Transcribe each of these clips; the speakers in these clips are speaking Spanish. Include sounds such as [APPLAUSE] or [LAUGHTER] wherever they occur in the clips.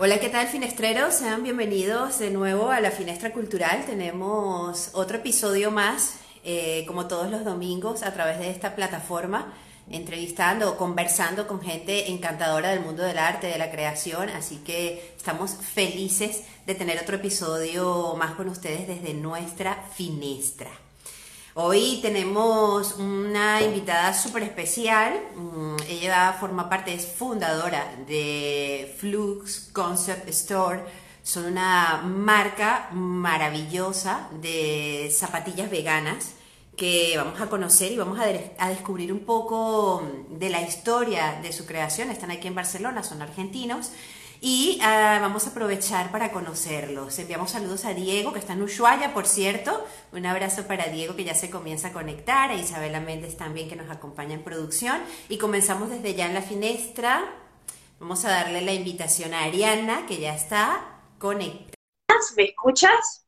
Hola, ¿qué tal finestreros? Sean bienvenidos de nuevo a la Finestra Cultural. Tenemos otro episodio más, eh, como todos los domingos, a través de esta plataforma, entrevistando conversando con gente encantadora del mundo del arte, de la creación. Así que estamos felices de tener otro episodio más con ustedes desde nuestra Finestra. Hoy tenemos una invitada súper especial. Mm, ella forma parte, es fundadora de Flux Concept Store. Son una marca maravillosa de zapatillas veganas que vamos a conocer y vamos a, a, descubrir un poco de la historia de su creación. Están aquí en Barcelona, son argentinos y ah, vamos a aprovechar para conocerlos. Enviamos saludos a Diego, que está en Ushuaia, por cierto. Un abrazo para Diego, que ya se comienza a conectar. A Isabela Méndez también, que nos acompaña en producción. Y comenzamos desde ya en la finestra. Vamos a darle la invitación a Ariana, que ya está conectada. ¿Me escuchas?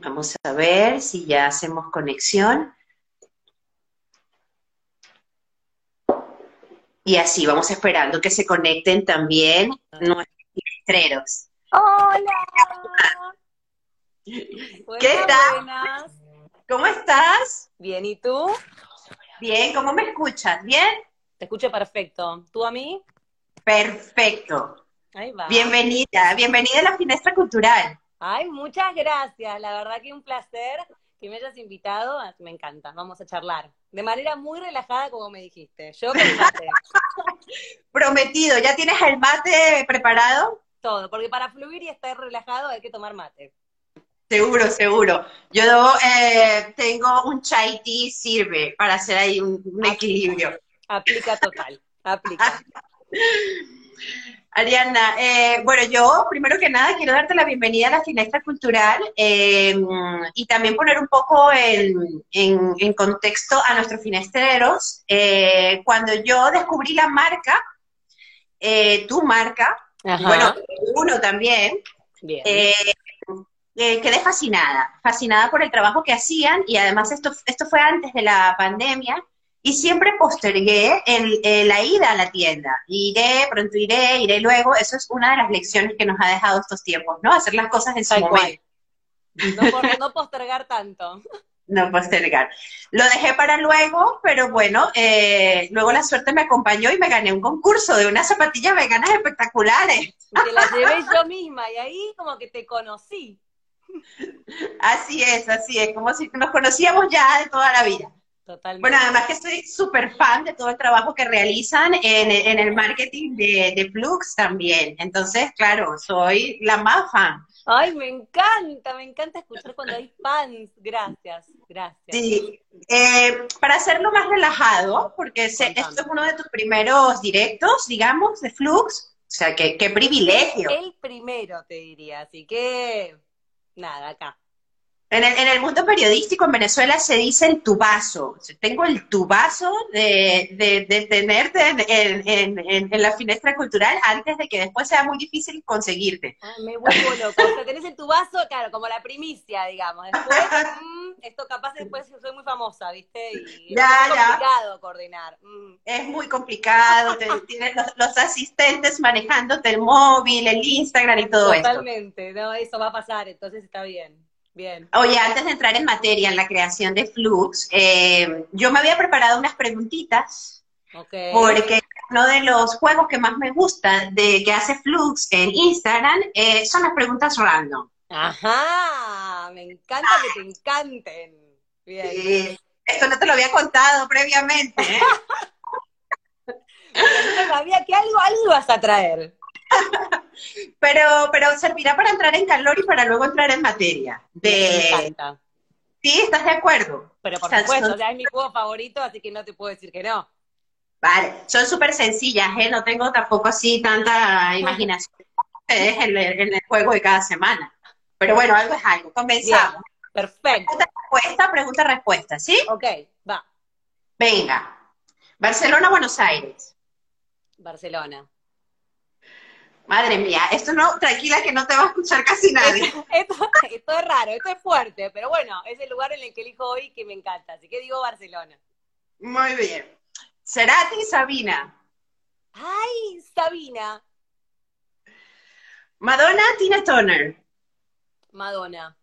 Vamos a ver si ya hacemos conexión. Y así vamos esperando que se conecten también nuestros maestreros. ¡Hola! ¿Qué tal? ¿Cómo estás? Bien, ¿y tú? Bien, ¿cómo me escuchas? ¿Bien? Te escucho perfecto. ¿Tú a mí? Perfecto. Ahí va. Bienvenida, bienvenida a la Finestra Cultural. Ay, muchas gracias. La verdad que un placer que me hayas invitado. Me encanta. Vamos a charlar de manera muy relajada, como me dijiste. Yo mate. [LAUGHS] Prometido, ¿ya tienes el mate preparado? Todo, porque para fluir y estar relajado hay que tomar mate. Seguro, seguro. Yo eh, tengo un chai tea sirve para hacer ahí un, un equilibrio. Aplica total, aplica. [LAUGHS] Ariana, eh, bueno, yo primero que nada quiero darte la bienvenida a la Finestra Cultural eh, y también poner un poco en, contexto a nuestros finestreros. Eh, cuando yo descubrí la marca, tu marca, bueno, uno también, quedé fascinada, fascinada por el trabajo que hacían y además esto, esto fue antes de la pandemia y siempre postergué el, la ida a la tienda. Iré, pronto iré, iré luego. Eso es una de las lecciones que nos ha dejado estos tiempos, ¿no? Hacer las cosas en su momento. No, postergar tanto. [LAUGHS] No postergar. Lo dejé para luego, pero bueno, eh, luego la suerte me acompañó y me gané un concurso de unas zapatillas veganas espectaculares. Te las llevé yo misma y ahí como que te conocí. [LAUGHS] Así es, así es, como si nos conocíamos ya de toda la vida. Bueno, además que estoy súper fan de todo el trabajo que realizan en, el marketing de, Flux también. Entonces, claro, soy la más fan. Ay, me encanta, me encanta escuchar cuando hay fans. Gracias, gracias. Sí, eh, para hacerlo más relajado, porque esto es uno de tus primeros directos, digamos, de Flux. O sea, qué, qué privilegio. El primero, te diría. Así que, nada, acá. En el, mundo periodístico en Venezuela se dice el tubazo. Tengo el tubazo de, de, tenerte en, la finestra cultural antes de que después sea muy difícil conseguirte. Ah, me vuelvo loco. O sea, tenés el tubazo, claro, como la primicia, digamos. Después, mm, esto capaz después soy muy famosa, ¿viste? Y ya, es complicado coordinar. Mm. Es muy complicado. [LAUGHS] tienes los, asistentes manejándote el móvil, el Instagram y todo eso. Totalmente. No, eso va a pasar, entonces está bien. Bien. Oye, antes de entrar en materia, en la creación de Flux, eh, yo me había preparado unas preguntitas. Porque uno de los juegos que más me gusta de que hace Flux en Instagram eh, son las preguntas random. Ajá, me encanta que te encanten. Bien. esto no te lo había contado previamente. ¿eh? [LAUGHS] sabía que algo, algo ibas a traer. [LAUGHS] pero, pero servirá para entrar en calor y para luego entrar en materia. De... Me encanta. ¿Sí? ¿Estás de acuerdo? Pero por supuesto, ya es mi juego favorito, así que no te puedo decir que no. Vale, son súper sencillas, ¿eh? No tengo tampoco así tanta [LAUGHS] imaginación en el, juego de cada semana. Pero bueno, algo es algo. Comenzamos. perfecto. Pregunta-respuesta, pregunta-respuesta, ¿sí? Ok, va. Venga. Barcelona, Buenos Aires. Barcelona. Madre mía, esto no, tranquila que no te va a escuchar casi nadie. [LAUGHS] Esto, es raro, esto es fuerte, pero bueno, es el lugar en el que elijo hoy que me encanta, así que digo Barcelona. Muy bien. Cerati Sabina. ¡Ay, Sabina! Madonna, Tina Turner. Madonna.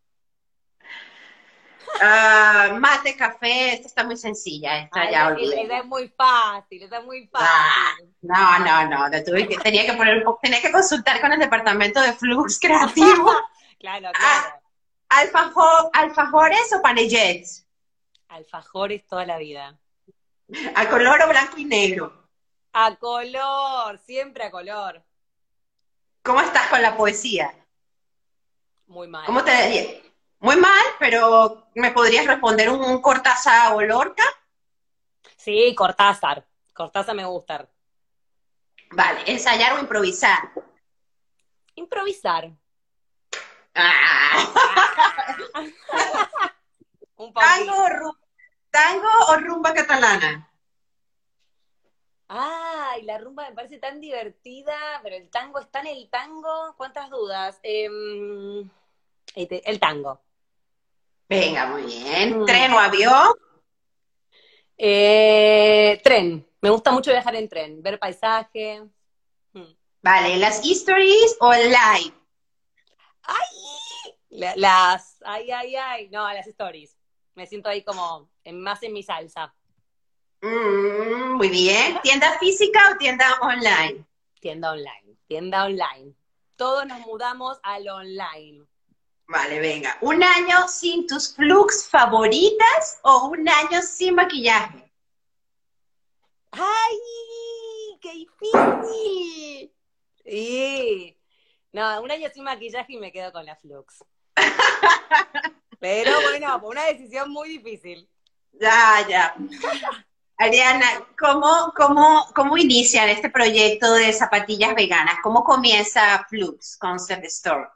Uh, mate, café, esta está muy sencilla, esta Ay, ya esa es muy fácil, esa es muy fácil. Ah, no, no, no, no, tuve que, tenía que poner, tenía que consultar con el departamento de Flux [LAUGHS] Creativo. claro, claro. Ah, alfajo, ¿Alfajores o panellets? Alfajores toda la vida. ¿A color o blanco y negro? A color, siempre a color. ¿Cómo estás con la poesía? Muy mal. ¿Cómo te? Muy mal, pero ¿me podrías responder un, un Cortázar o Lorca? Sí, Cortázar. Cortázar me gusta. Vale, ensayar o improvisar. Improvisar. Ah. [LAUGHS] Un ¿Tango, o ru- ¿Tango o rumba catalana? Ay, la rumba me parece tan divertida, pero el tango está en el tango. ¿Cuántas dudas? Em, el tango. Venga, muy bien. Mm. ¿Tren o avión? Eh, tren. Me gusta mucho viajar en tren, ver paisaje. Mm. Vale, ¿las stories o live? La- Las, ay, ay, ay, no, las stories. Me siento ahí como en- más en mi salsa. Mm, muy bien. [LAUGHS] ¿Tienda física o tienda online? Tienda online, tienda online. Todos nos mudamos al online. Vale, venga. ¿Un año sin tus flux favoritas o un año sin maquillaje? ¡Ay! ¡Qué difícil! Sí. No, un año sin maquillaje y me quedo con la Flux. [LAUGHS] Pero bueno, fue una decisión muy difícil. Ya, ya. Ariana, ¿cómo, cómo, ¿cómo inician este proyecto de zapatillas veganas? ¿Cómo comienza Flux Concept Store?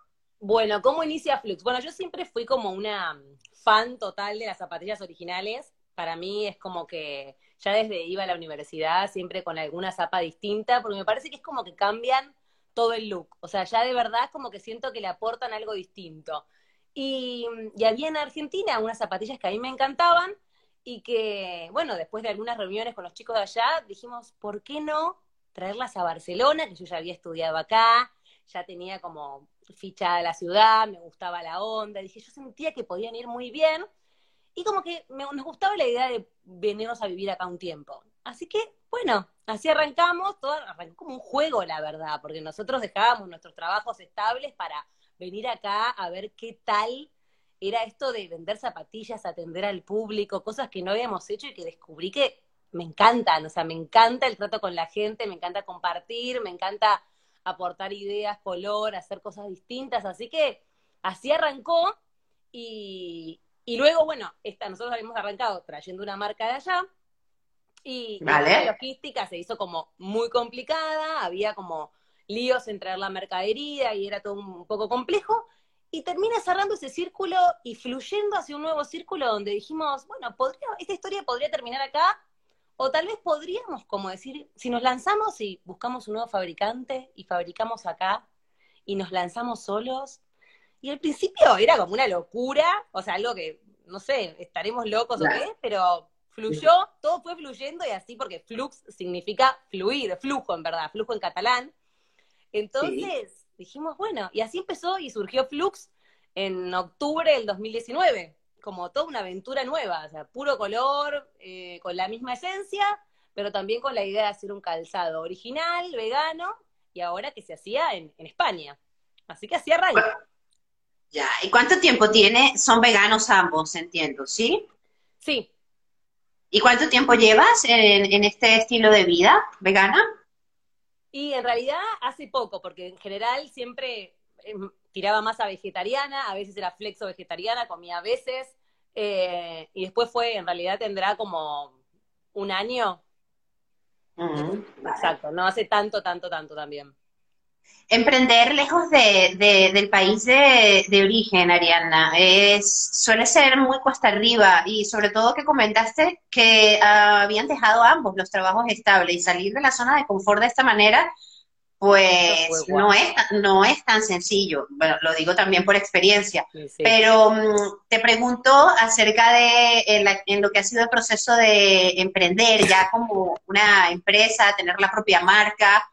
Bueno, ¿cómo inicia Flux? Bueno, yo siempre fui como una fan total de las zapatillas originales. Para mí es como que ya desde iba a la universidad, siempre con alguna zapa distinta, porque me parece que es como que cambian todo el look. O sea, ya de verdad como que siento que le aportan algo distinto. Y, y había en Argentina unas zapatillas que a mí me encantaban y que, bueno, después de algunas reuniones con los chicos de allá, dijimos, ¿por qué no traerlas a Barcelona? Que yo ya había estudiado acá, ya tenía como fichada la ciudad, me gustaba la onda, dije, yo sentía que podían ir muy bien y como que me- nos gustaba la idea de venirnos a vivir acá un tiempo. Así que, bueno, así arrancamos, todo arrancó como un juego, la verdad, porque nosotros dejábamos nuestros trabajos estables para venir acá a ver qué tal era esto de vender zapatillas, atender al público, cosas que no habíamos hecho y que descubrí que me encantan, o sea, me encanta el trato con la gente, me encanta compartir, me encanta aportar ideas, color, hacer cosas distintas, así que así arrancó y, y luego, bueno, esta, nosotros habíamos arrancado trayendo una marca de allá y Vale. la logística se hizo como muy complicada, había como líos en traer la mercadería y era todo un poco complejo. Y termina cerrando ese círculo y fluyendo hacia un nuevo círculo donde dijimos, bueno, podría, esta historia podría terminar acá, o tal vez podríamos, como decir, si nos lanzamos y buscamos un nuevo fabricante y fabricamos acá y nos lanzamos solos. Y al principio era como una locura, o sea, algo que, no sé, estaremos locos o qué, pero fluyó, todo fue fluyendo y así porque flux significa fluir, flujo en verdad, flujo en catalán. Entonces dijimos, bueno, y así empezó y surgió Flux en octubre del 2019, como toda una aventura nueva, o sea, puro color, eh, con la misma esencia, pero también con la idea de hacer un calzado original, vegano, y ahora que se hacía en, en España. Así que así arranca. Ya. ¿Y cuánto tiempo tiene? Son veganos ambos, entiendo, ¿sí? Sí, ¿Y cuánto tiempo llevas en, en este estilo de vida vegana? Y en realidad hace poco, porque en general siempre tiraba más a vegetariana, a veces era flexo vegetariana, comía a veces, eh, y después fue, en realidad tendrá como un año, exacto, no hace tanto, tanto, tanto también. Emprender lejos de, de- del país de, de origen, Ariana, es, suele ser muy cuesta arriba y sobre todo que comentaste que habían dejado ambos los trabajos estables y salir de la zona de confort de esta manera, pues No es, no es tan sencillo. Bueno, lo digo también por experiencia. Sí, sí. Pero mm, te pregunto acerca de en, la- en lo que ha sido el proceso de emprender ya como una empresa, tener la propia marca.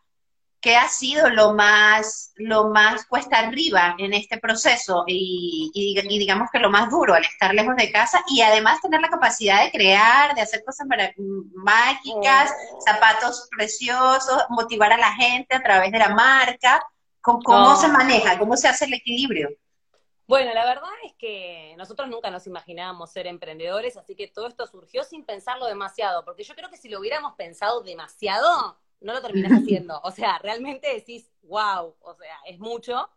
¿Qué ha sido lo más, lo más cuesta arriba en este proceso? Y, digamos que lo más duro al estar lejos de casa y además tener la capacidad de crear, de hacer cosas mágicas, oh. zapatos preciosos, motivar a la gente a través de la marca. ¿Cómo, se maneja? ¿Cómo se hace el equilibrio? Bueno, la verdad es que nosotros nunca nos imaginábamos ser emprendedores, así que todo esto surgió sin pensarlo demasiado, porque yo creo que si lo hubiéramos pensado demasiado, no lo terminas haciendo. O sea, realmente decís, wow, o sea, es mucho.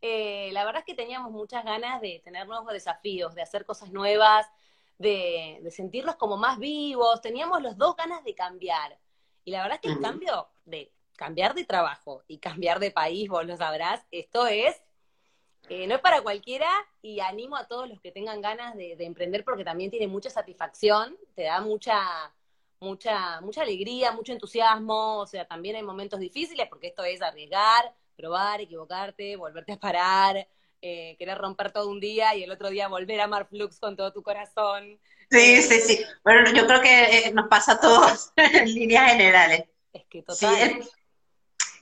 Eh, la verdad es que teníamos muchas ganas de tener nuevos desafíos, de hacer cosas nuevas, de, de sentirlos como más vivos. Teníamos los dos ganas de cambiar. Y la verdad es que el cambio de cambiar de trabajo y cambiar de país, vos lo sabrás, esto es, eh, no es para cualquiera y animo a todos los que tengan ganas de, de emprender porque también tiene mucha satisfacción, te da mucha, mucha, mucha alegría, mucho entusiasmo, o sea, también hay momentos difíciles porque esto es arriesgar, probar, equivocarte, volverte a parar, eh, querer romper todo un día y el otro día volver a amar Flux con todo tu corazón. Sí, sí, sí. Bueno, yo creo que eh, nos pasa a todos [LAUGHS] en líneas generales. Es que total.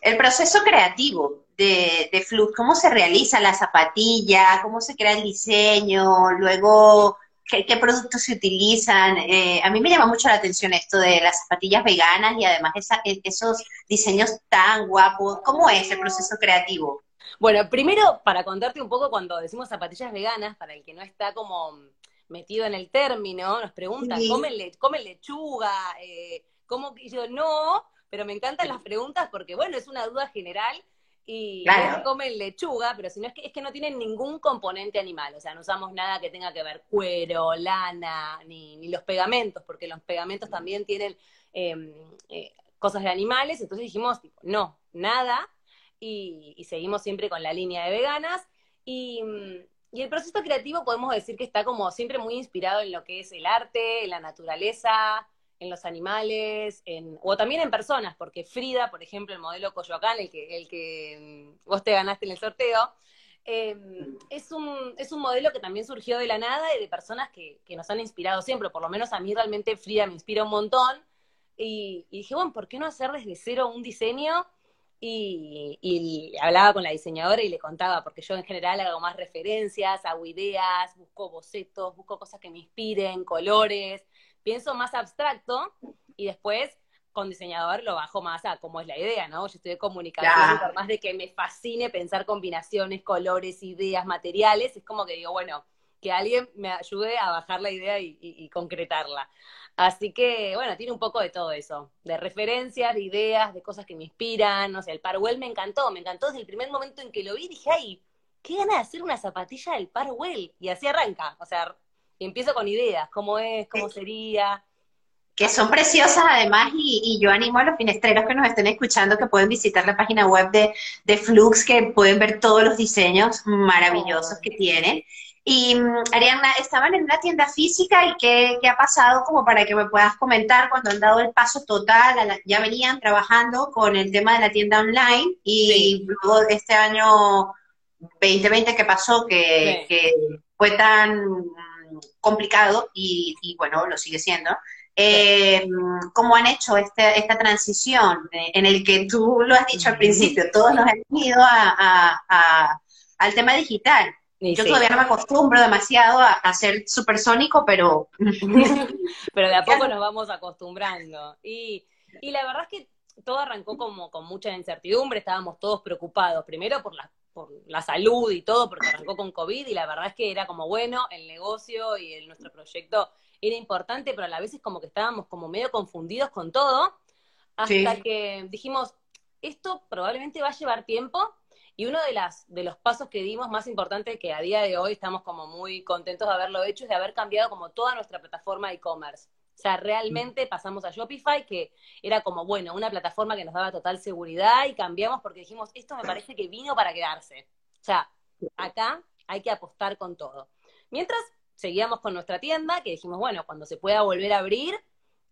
el, proceso creativo de, de Flux, cómo se realiza la zapatilla, cómo se crea el diseño, luego qué, productos se utilizan. Eh, a mí me llama mucho la atención esto de las zapatillas veganas y además e, esos diseños tan guapos. ¿Cómo es el proceso creativo? Bueno, primero, para contarte un poco, cuando decimos zapatillas veganas, para el que no está como metido en el término, nos preguntan, ¿comen, lechuga? Eh, ¿Cómo? Y yo, no, pero me encantan las preguntas porque, bueno, es una duda general y comen lechuga, pero si no es que, es que no tienen ningún componente animal, o sea, no usamos nada que tenga que ver cuero, lana, ni, ni los pegamentos, porque los pegamentos también tienen em, eh, cosas de animales, entonces dijimos, no, nada, y, seguimos siempre con la línea de veganas, y, y el proceso creativo podemos decir que está como siempre muy inspirado en lo que es el arte, en la naturaleza, en los animales, en, o también en personas, porque Frida, por ejemplo, el modelo Coyoacán, el que, el que mm, vos te ganaste en el sorteo, em, es, un, es un modelo que también surgió de la nada y de personas que, que, nos han inspirado siempre, por lo menos a mí realmente Frida me inspira un montón, y, dije, bueno, ¿por qué no hacer desde cero un diseño? Y, y, hablaba con la diseñadora y le contaba, porque yo en general hago más referencias, hago ideas, busco bocetos, busco cosas que me inspiren, colores, pienso más abstracto y después con diseñador lo bajo más a cómo es la idea, ¿no? Yo estoy de comunicación, por más de que me fascine pensar combinaciones, colores, ideas, materiales, es como que digo, bueno, que alguien me ayude a bajar la idea y, concretarla. Así que, bueno, tiene un poco de todo eso, de referencias, de ideas, de cosas que me inspiran, no sé, el Parwell me encantó, me encantó desde el primer momento en que lo vi, dije, ay, qué ganas de hacer una zapatilla del Parwell, y así arranca, o sea, y empiezo con ideas, cómo es, cómo sería. Que son preciosas además y, yo animo a los finestreros que nos estén escuchando que pueden visitar la página web de, Flux, que pueden ver todos los diseños maravillosos que tiene. Y mm, Ariana, estaban en una tienda física y qué, ha pasado como para que me puedas comentar cuando han dado el paso total, ya venían trabajando con el tema de la tienda online y luego este año 2020 que pasó que, que fue tan complicado y, bueno, lo sigue siendo. Eh, ¿Cómo han hecho este, esta transición en el que tú lo has dicho al principio, todos nos hemos ido a, al tema digital? Yo todavía no me acostumbro demasiado a, ser supersónico, pero... [LAUGHS] pero de a [LAUGHS] poco nos vamos acostumbrando. Y, y la verdad es que todo arrancó como con mucha incertidumbre, estábamos todos preocupados, primero por las por la salud y todo, porque arrancó con COVID y la verdad es que era como bueno, el negocio y el, nuestro proyecto era importante, pero a la vez es como que estábamos como medio confundidos con todo, hasta que dijimos, esto probablemente va a llevar tiempo y uno de, las, de los pasos que dimos más importante que a día de hoy estamos como muy contentos de haberlo hecho es de haber cambiado como toda nuestra plataforma de e-commerce. O sea, realmente pasamos a Shopify, que era como, bueno, una plataforma que nos daba total seguridad y cambiamos porque dijimos, esto me parece que vino para quedarse. O sea, acá hay que apostar con todo. Mientras seguíamos con nuestra tienda, que dijimos, bueno, cuando se pueda volver a abrir,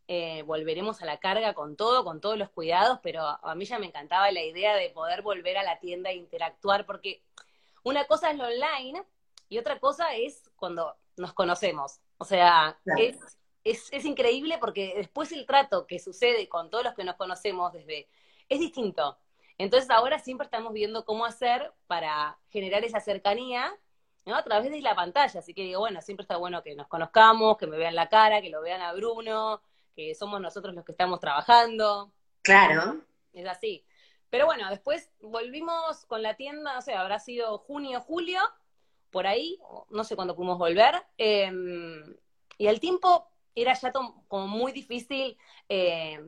eh, volveremos a la carga con todo, con todos los cuidados, pero a mí ya me encantaba la idea de poder volver a la tienda e interactuar, porque una cosa es lo online y otra cosa es cuando nos conocemos. O sea, es es, es, increíble porque después el trato que sucede con todos los que nos conocemos desde es distinto. Entonces ahora siempre estamos viendo cómo hacer para generar esa cercanía ¿no? a través de la pantalla. Así que digo, bueno, siempre está bueno que nos conozcamos, que me vean la cara, que lo vean a Bruno, que somos nosotros los que estamos trabajando. Claro. Es así. Pero bueno, después volvimos con la tienda, no sé, habrá sido junio, julio, por ahí, no sé cuándo pudimos volver. Em, y el tiempo era ya como muy difícil eh,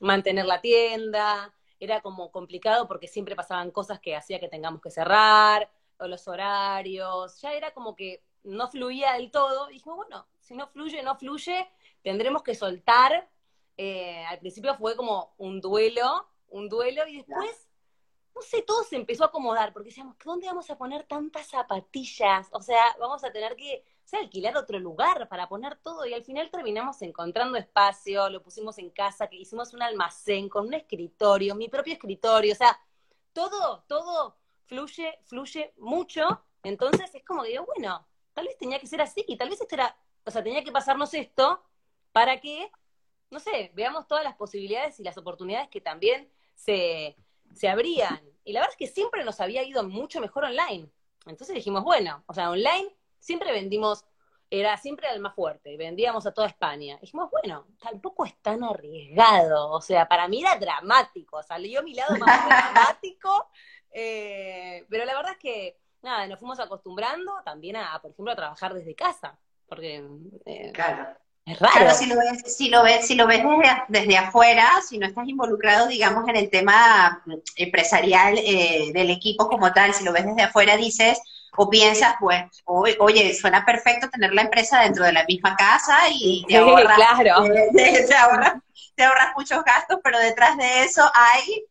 mantener la tienda, era como complicado porque siempre pasaban cosas que hacía que tengamos que cerrar, o los horarios, ya era como que no fluía del todo. Y dijimos, bueno, si no fluye, no fluye, tendremos que soltar. Eh, al principio fue como un duelo, un duelo, y después, no sé, todo se empezó a acomodar, porque decíamos, ¿dónde vamos a poner tantas zapatillas? O sea, vamos a tener que sea, alquilar otro lugar para poner todo y al final terminamos encontrando espacio, lo pusimos en casa, que hicimos un almacén con un escritorio, mi propio escritorio, o sea, todo, todo fluye, fluye mucho, entonces es como que digo, bueno, tal vez tenía que ser así y tal vez esto era, o sea, tenía que pasarnos esto para que, no sé, veamos todas las posibilidades y las oportunidades que también se, se abrían. Y la verdad es que siempre nos había ido mucho mejor online. Entonces dijimos, bueno, o sea, online siempre vendimos, era siempre el más fuerte, vendíamos a toda España. dijimos, bueno, tampoco es tan arriesgado, o sea, para mí era dramático, salió mi lado más dramático, [LAUGHS] eh, pero la verdad es que, nada, nos fuimos acostumbrando también a, por ejemplo, a trabajar desde casa, porque... Eh, claro. Es raro. si lo ves, si lo ves, si lo ves desde, afuera, si no estás involucrado, digamos, en el tema empresarial eh, del equipo como tal, si lo ves desde afuera, dices, o piensas, pues, oye, suena perfecto tener la empresa dentro de la misma casa y te ahorras, [LAUGHS] claro. [LAUGHS] te, ahorras, muchos gastos, pero detrás de eso hay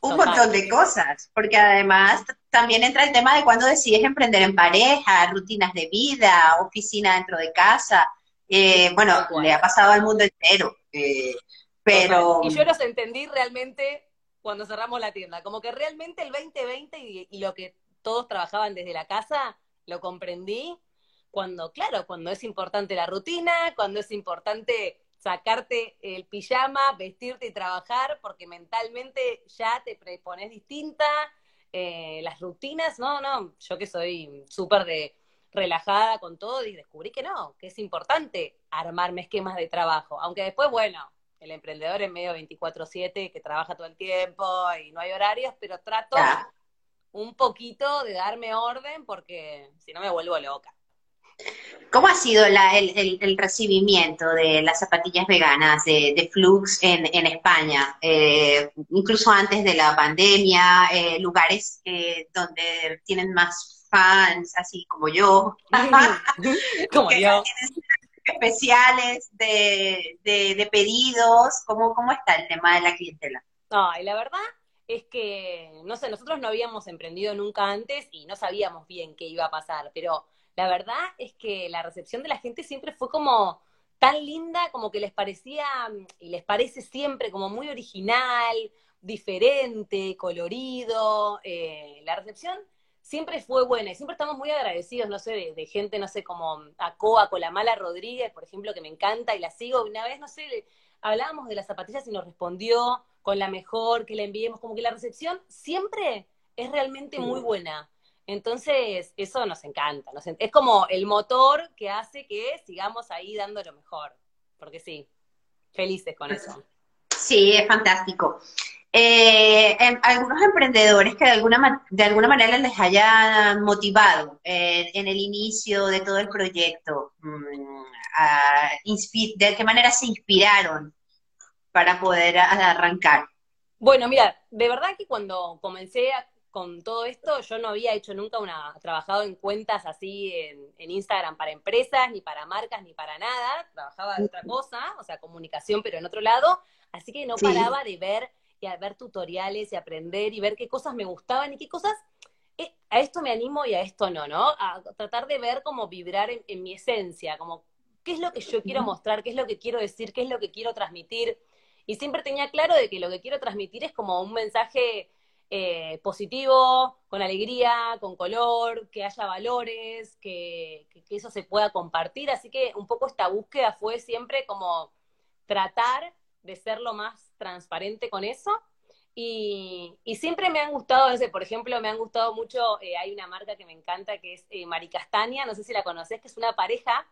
un montón de cosas, porque además también entra el tema de cuando decides emprender en pareja, rutinas de vida, oficina dentro de casa. Eh, bueno, le ha pasado al mundo entero, eh, pero... Y yo los entendí realmente cuando cerramos la tienda, como que realmente el 2020 y lo que todos trabajaban desde la casa, lo comprendí cuando, claro, cuando es importante la rutina, cuando es importante sacarte el pijama, vestirte y trabajar, porque mentalmente ya te prepones distinta, eh, las rutinas, no, no, yo que soy súper de relajada con todo y descubrí que no, que es importante armarme esquemas de trabajo, aunque después, bueno, el emprendedor es medio 24/7, que trabaja todo el tiempo y no hay horarios, pero trato un poquito de darme orden porque si no me vuelvo loca. ¿Cómo ha sido el, recibimiento de las zapatillas veganas de, Flux en, España? Eh, incluso antes de la pandemia, eh, lugares eh, donde tienen más fans, así como yo. [LAUGHS] como yo. Especiales de, de, pedidos. ¿Cómo, ¿Cómo está el tema de la clientela? Ay, la verdad es que, no sé, nosotros no habíamos emprendido nunca antes y no sabíamos bien qué iba a pasar, pero la verdad es que la recepción de la gente siempre fue como tan linda, como que les parecía, y les parece siempre como muy original, diferente, colorido. Eh, la recepción siempre fue buena y siempre estamos muy agradecidos, no sé, de, gente, no sé, como Acoa Colamala Rodríguez, por ejemplo, que me encanta y la sigo. Una vez, no sé, hablábamos de las zapatillas y nos respondió con la mejor, que la enviemos, como que la recepción siempre es realmente muy buena. Entonces, eso nos encanta. es como el motor que hace que sigamos ahí dando lo mejor. Porque sí, felices con eso. Sí, es fantástico. Eh, em, algunos emprendedores que de alguna, de alguna manera les hayan motivado eh, en el inicio de todo el proyecto, mm, ¿de qué manera se inspiraron para poder arrancar? Bueno, mira, de verdad que cuando comencé con todo esto, yo no había hecho nunca una, trabajado en cuentas así en, Instagram para empresas, ni para marcas, ni para nada. Trabajaba en otra cosa, o sea, comunicación, pero en otro lado. Así que no paraba de ver y a ver tutoriales y aprender y ver qué cosas me gustaban y qué cosas eh, a esto me animo y a esto no, ¿no? A tratar de ver cómo vibrar en mi esencia, como qué es lo que yo quiero mostrar, qué es lo que quiero decir, qué es lo que quiero transmitir y siempre tenía claro de que lo que quiero transmitir es como un mensaje eh, positivo, con alegría, con color, que haya valores, que, eso se pueda compartir. Así que un poco esta búsqueda fue siempre como tratar de ser lo más transparente con eso. Y, siempre me han gustado, ese, por ejemplo, me han gustado mucho, eh, hay una marca que me encanta que es eh, Maricastaña, no sé si la conoces, que es una pareja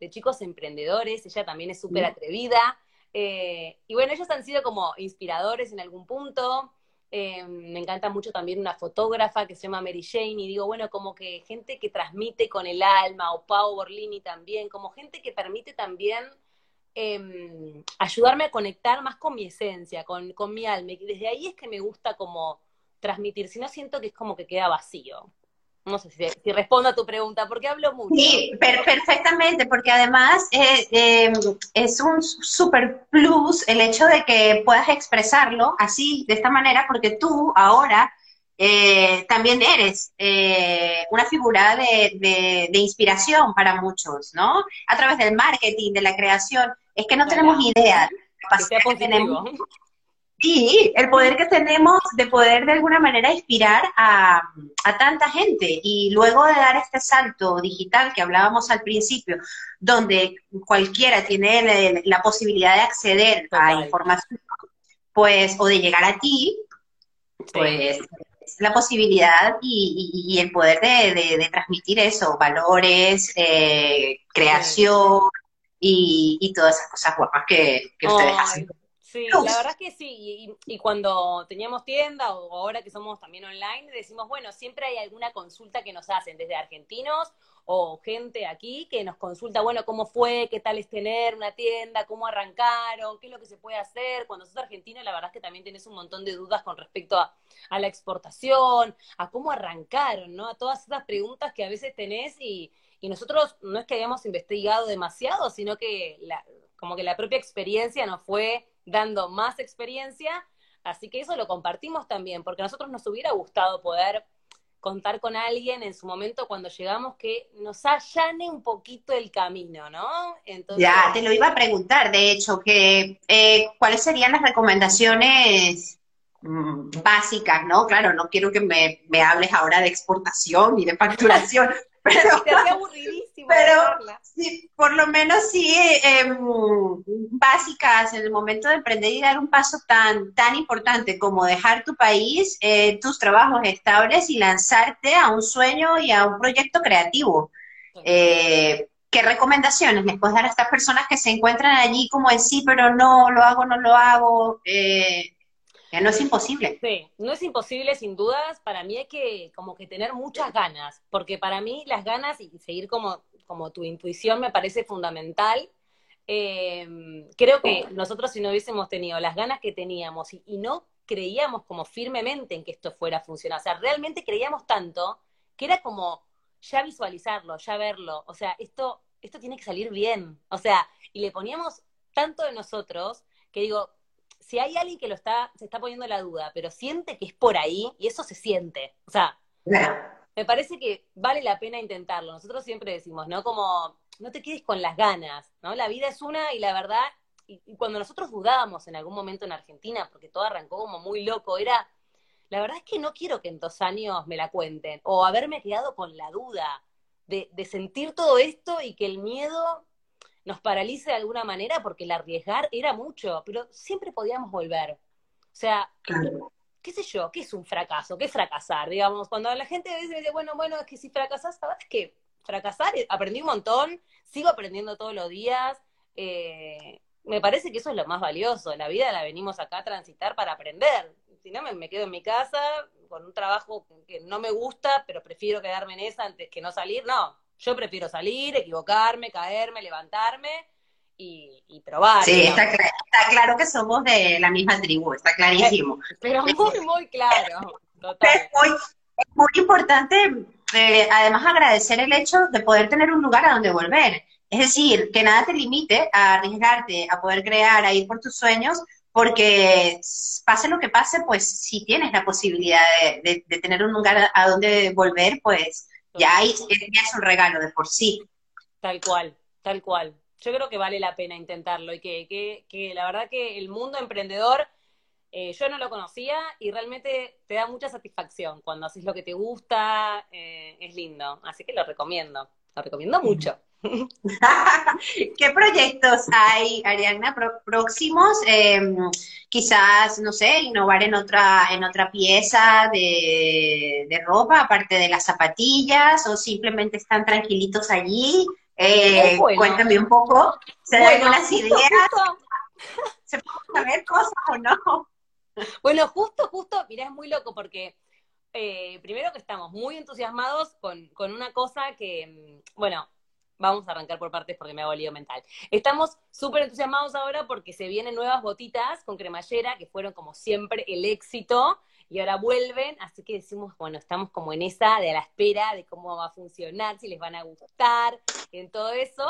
de chicos emprendedores, ella también es súper atrevida. Eh, y bueno, ellos han sido como inspiradores en algún punto. me encanta mucho también una fotógrafa que se llama Mary Jane y digo, bueno, como que gente que transmite con el alma, o Pau Borlini también, como gente que permite también Em, ayudarme a conectar más con mi esencia, con, con mi alma. Y desde ahí es que me gusta como transmitir, si no siento que es como que queda vacío. No sé si, respondo a tu pregunta, porque hablo mucho. Sí, perfectamente, porque además eh, em, es un super plus el hecho de que puedas expresarlo así, de esta manera, porque tú ahora eh, también eres eh, una figura de, de, inspiración para muchos, ¿no? A través del marketing, de la creación. Es que no tenemos idea que tenemos. Y el poder que tenemos de poder de alguna manera inspirar a, tanta gente. Y luego de dar este salto digital que hablábamos al principio, donde cualquiera tiene la, posibilidad de acceder a información, pues, o de llegar a ti, pues la posibilidad y, el poder de, transmitir eso, valores, eh, creación y, todas esas cosas guapas que, ustedes hacen. Sí, la verdad es que sí, y, cuando teníamos tienda o ahora que somos también online, decimos, bueno, siempre hay alguna consulta que nos hacen desde argentinos o gente aquí que nos consulta, bueno, cómo fue, qué tal es tener una tienda, cómo arrancaron, qué es lo que se puede hacer. Cuando sos argentino, la verdad es que también tienes un montón de dudas con respecto a, la exportación, a cómo arrancaron, ¿no? A todas esas preguntas que a veces tenés y, y nosotros no es que hayamos investigado demasiado, sino que la, como que la propia experiencia nos fue dando más experiencia, así que eso lo compartimos también, porque a nosotros nos hubiera gustado poder contar con alguien en su momento cuando llegamos que nos allane un poquito el camino, ¿no? Entonces... Ya, te lo iba a preguntar, de hecho, que eh, cuáles serían las recomendaciones mm, básicas, ¿no? Claro, no quiero que me, me hables ahora de exportación y de facturación, [LAUGHS] pero, [LAUGHS] pero sí, por lo menos sí em, básicas en el momento de emprender y dar un paso tan, tan importante como dejar tu país, eh, tus trabajos estables y lanzarte a un sueño y a un proyecto creativo. Eh, ¿Qué recomendaciones les puedes dar a estas personas que se encuentran allí como en sí, pero no lo hago, no lo hago? Eh, no es imposible. Sí, no es imposible sin dudas. Para mí hay que como que tener muchas ganas, porque para mí las ganas y seguir como, como tu intuición me parece fundamental. Eh, creo que nosotros si no hubiésemos tenido las ganas que teníamos y, no creíamos como firmemente en que esto fuera a funcionar, o sea, realmente creíamos tanto que era como ya visualizarlo, ya verlo, o sea, esto, esto tiene que salir bien, o sea, y le poníamos tanto de nosotros que digo, si hay alguien que lo está, se está poniendo la duda, pero siente que es por ahí, y eso se siente. O sea, me parece que vale la pena intentarlo. Nosotros siempre decimos, ¿no? Como, no te quedes con las ganas, ¿no? La vida es una y la verdad, y, cuando nosotros dudábamos en algún momento en Argentina, porque todo arrancó como muy loco, era, la verdad es que no quiero que en dos años me la cuenten, o haberme quedado con la duda de, de sentir todo esto y que el miedo nos paralice de alguna manera porque el arriesgar era mucho, pero siempre podíamos volver. O sea, qué sé yo, ¿qué es un fracaso? ¿Qué es fracasar? Digamos, cuando la gente dice, bueno, bueno, es que si fracasas, ¿sabes qué? Fracasar, eh, aprendí un montón, sigo aprendiendo todos los días. Eh, me parece que eso es lo más valioso. La vida la venimos acá a transitar para aprender. Si no, me, quedo en mi casa con un trabajo que no me gusta, pero prefiero quedarme en esa antes que no salir. No, yo prefiero salir, equivocarme, caerme, levantarme y, probar. Sí, está, claro que somos de la misma tribu, está clarísimo. Pero muy, muy claro. Es muy, importante, eh, además, agradecer el hecho de poder tener un lugar a donde volver. Es decir, que nada te limite a arriesgarte, a poder crear, a ir por tus sueños, porque pase lo que pase, pues si tienes la posibilidad de, de tener un lugar a donde volver, pues ya, ahí, es un regalo de por sí. Tal cual, tal cual. Yo creo que vale la pena intentarlo y que, que, que la verdad que el mundo emprendedor eh, yo no lo conocía y realmente te da mucha satisfacción cuando haces lo que te gusta, eh, es lindo. Así que lo recomiendo, lo recomiendo mucho. [LAUGHS] ¿Qué proyectos hay, Ariana, próximos? Em, quizás, no sé, innovar en otra, en otra pieza de, ropa, aparte de las zapatillas, o simplemente están tranquilitos allí. Eh, cuéntame un poco. ¿Se dan algunas ideas? [LAUGHS] ¿Se pueden saber cosas o no? Bueno, justo, justo, mira, es muy loco porque eh, primero que estamos muy entusiasmados con, con una cosa que, mm, bueno, Vamos a arrancar por partes porque me hago lío mental. Estamos súper entusiasmados ahora porque se vienen nuevas botitas con cremallera que fueron como siempre el éxito y ahora vuelven, así que decimos, bueno, estamos como en esa de la espera de cómo va a funcionar, si les van a gustar, en todo eso.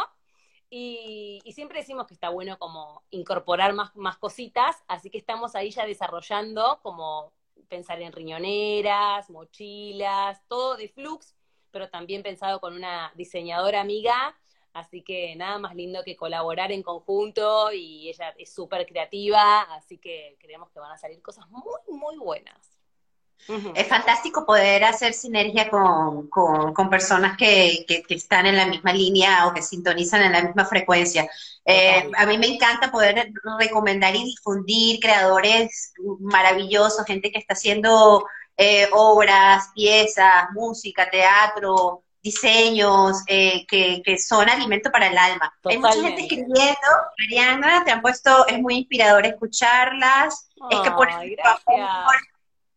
Y, siempre decimos que está bueno como incorporar más, más cositas, así que estamos ahí ya desarrollando como pensar en riñoneras, mochilas, todo de flux, pero también pensado con una diseñadora amiga, así que nada más lindo que colaborar en conjunto y ella es súper creativa, así que creemos que van a salir cosas muy, muy buenas. Es fantástico poder hacer sinergia con, personas que, están en la misma línea o que sintonizan en la misma frecuencia. Eh, a mí me encanta poder recomendar y difundir creadores maravillosos, gente que está haciendo eh, obras, piezas, música, teatro, diseños eh, que, son alimento para el alma. Hay mucha gente escribiendo, Mariana, te han puesto, es muy inspirador escucharlas. es que por favor,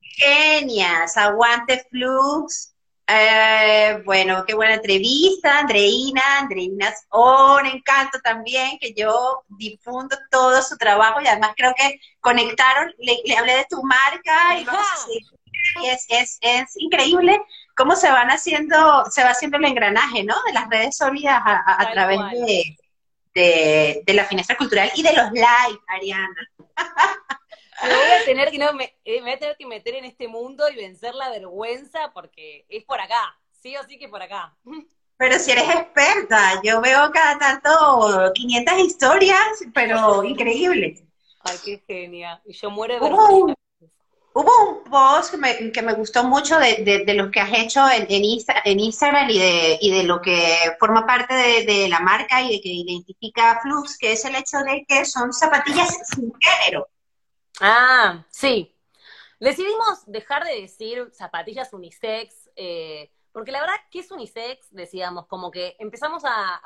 genias, aguante Flux. Eh, bueno, qué buena entrevista, Andreina, Andreina es un encanto también, que yo difundo todo su trabajo y además creo que conectaron, le, hablé de tu marca y vamos a seguir y es, es, es increíble cómo se van haciendo, se va haciendo el engranaje, ¿no? De las redes sólidas a, través de, de, la finestra cultural y de los live, Ariana. [LAUGHS] Me voy a tener que no, me, eh, me voy a tener que meter en este mundo y vencer la vergüenza porque es por acá, sí o sí que por acá. [LAUGHS] Pero si eres experta, yo veo cada tanto 500 historias, pero increíble. Ay, qué genia. Y yo muero de vergüenza. Hubo un post que me, que me gustó mucho de, de, lo que has hecho en, en, Instagram y de, y de lo que forma parte de, la marca y de que identifica Flux, que es el hecho de que son zapatillas sin género. Ah, sí. Decidimos dejar de decir zapatillas unisex, eh, porque la verdad que es unisex, decíamos, como que empezamos a,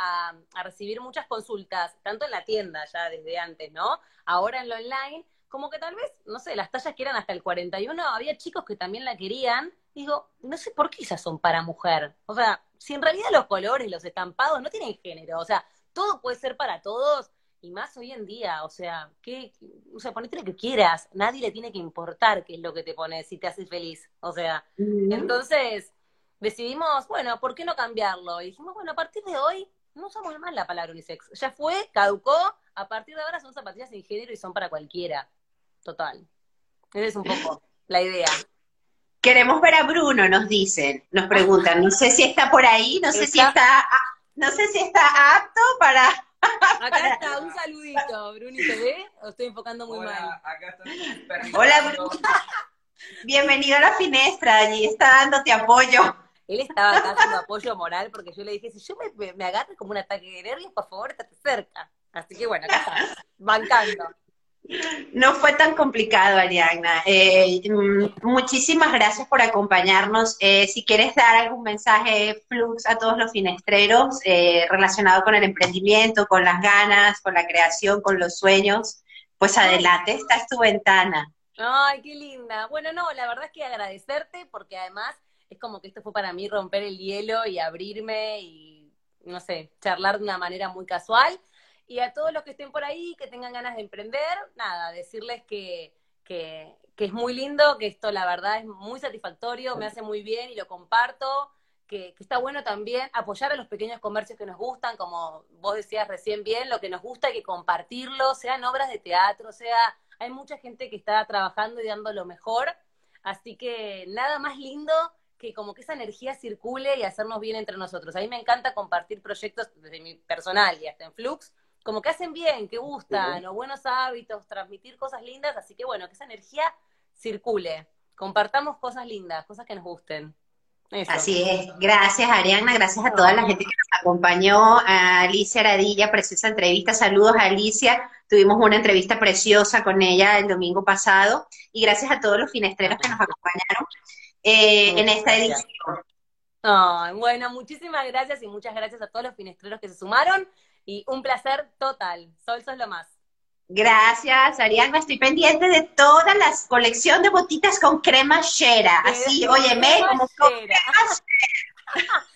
a recibir muchas consultas, tanto en la tienda ya desde antes, ¿no? Ahora en lo online como que tal vez, no sé, las tallas que eran hasta el 41, había chicos que también la querían. Digo, no sé por qué esas son para mujer. O sea, si en realidad los colores, los estampados no tienen género, o sea, todo puede ser para todos y más hoy en día, o sea, que, o sea, ponete lo que quieras, nadie le tiene que importar qué es lo que te pones si te haces feliz, o sea, entonces decidimos, bueno, ¿por qué no cambiarlo? Y dijimos, bueno, a partir de hoy no usamos más la palabra unisex, ya fue, caducó, a partir de ahora son zapatillas sin género y son para cualquiera total. Esa es un poco la idea. Queremos ver a Bruno, nos dicen, nos preguntan. No sé si está por ahí, no sé si está, no sé si está apto para. Acá está, un saludito, Bruno, ¿te ve? ¿O estoy enfocando muy mal? Acá Hola, Bruno. Bienvenido a la finestra, allí está dándote apoyo. Él estaba acá dando apoyo moral porque yo le dije, si yo me, me agarro como un ataque de nervios, por favor, estate cerca. Así que bueno, acá está, bancando. No fue tan complicado, Ariadna. Eh, mm, muchísimas gracias por acompañarnos. Eh, si quieres dar algún mensaje flux a todos los finestreros eh, relacionado con el emprendimiento, con las ganas, con la creación, con los sueños, pues adelante, esta es tu ventana. Ay, qué linda. Bueno, no, la verdad es que agradecerte porque además es como que esto fue para mí romper el hielo y abrirme y, no sé, charlar de una manera muy casual y a todos los que estén por ahí, que tengan ganas de emprender, nada, decirles que, que, es muy lindo, que esto la verdad es muy satisfactorio, me hace muy bien y lo comparto. Que, está bueno también apoyar a los pequeños comercios que nos gustan, como vos decías recién bien, lo que nos gusta hay que compartirlo, sean obras de teatro, sea, hay mucha gente que está trabajando y dando lo mejor, así que nada más lindo que como que esa energía circule y hacernos bien entre nosotros. A mí me encanta compartir proyectos desde mi personal y hasta en Flux, como que hacen bien, que gustan, o buenos hábitos, transmitir cosas lindas, así que bueno, que esa energía circule, compartamos cosas lindas, cosas que nos gusten. Así es. Gracias, Ariana. Gracias a toda la gente que nos acompañó. A Alicia Aradilla, preciosa entrevista. Saludos a Alicia. Tuvimos una entrevista preciosa con ella el domingo pasado. Y gracias a todos los finestreros que nos acompañaron eh, en esta edición. bueno, muchísimas gracias y muchas gracias a todos los finestreros que se sumaron. Y un placer total. Sol, sos lo más. Gracias, Ariana. Estoy pendiente de toda la colección de botitas con crema shera. Así, óyeme, como [LAUGHS]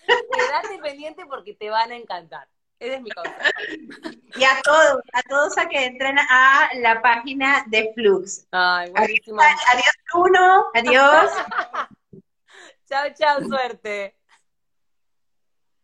Quédate pendiente porque te van a encantar. Esa es mi cosa. Y a todos, a todos a que entren a la página de Flux. Ay, buenísimo. Adiós, Bruno. Adiós. [LAUGHS] chao, chao, suerte.